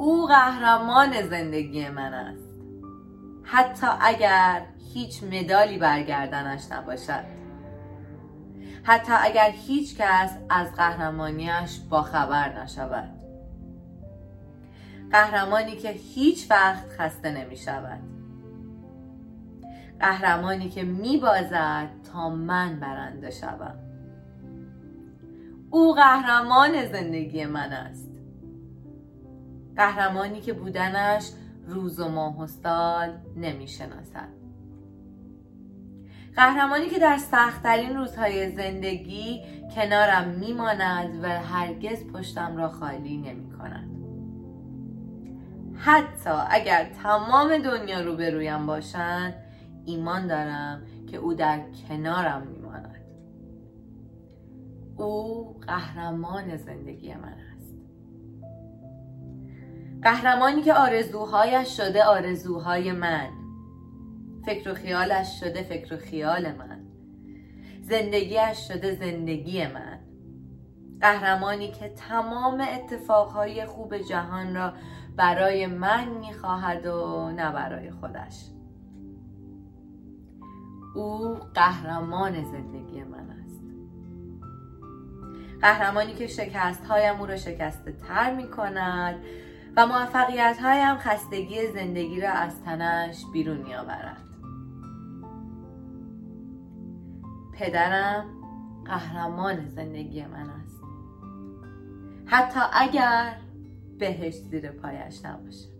او قهرمان زندگی من است. حتی اگر هیچ مدالی برگردنش نباشد. حتی اگر هیچ کس از قهرمانیش باخبر نشود. قهرمانی که هیچ وقت خسته نمی شود. قهرمانی که می بازد تا من برنده شوم. او قهرمان زندگی من است. قهرمانی که بودنش روز و ماه و سال نمی شناسد قهرمانی که در سختترین روزهای زندگی کنارم میماند و هرگز پشتم را خالی نمی کند حتی اگر تمام دنیا رو رویم باشند ایمان دارم که او در کنارم میماند. او قهرمان زندگی من است. قهرمانی که آرزوهایش شده آرزوهای من. فکر و خیالش شده فکر و خیال من. زندگیش شده زندگی من. قهرمانی که تمام اتفاقهای خوب جهان را برای من می‌خواهد و نه برای خودش. او قهرمان زندگی من است. قهرمانی که شکست هایم او را شکسته تر می کند و موفقیت هایم خستگی زندگی را از تنش بیرون می آورد پدرم قهرمان زندگی من است. حتی اگر بهش زیر پایش نباشه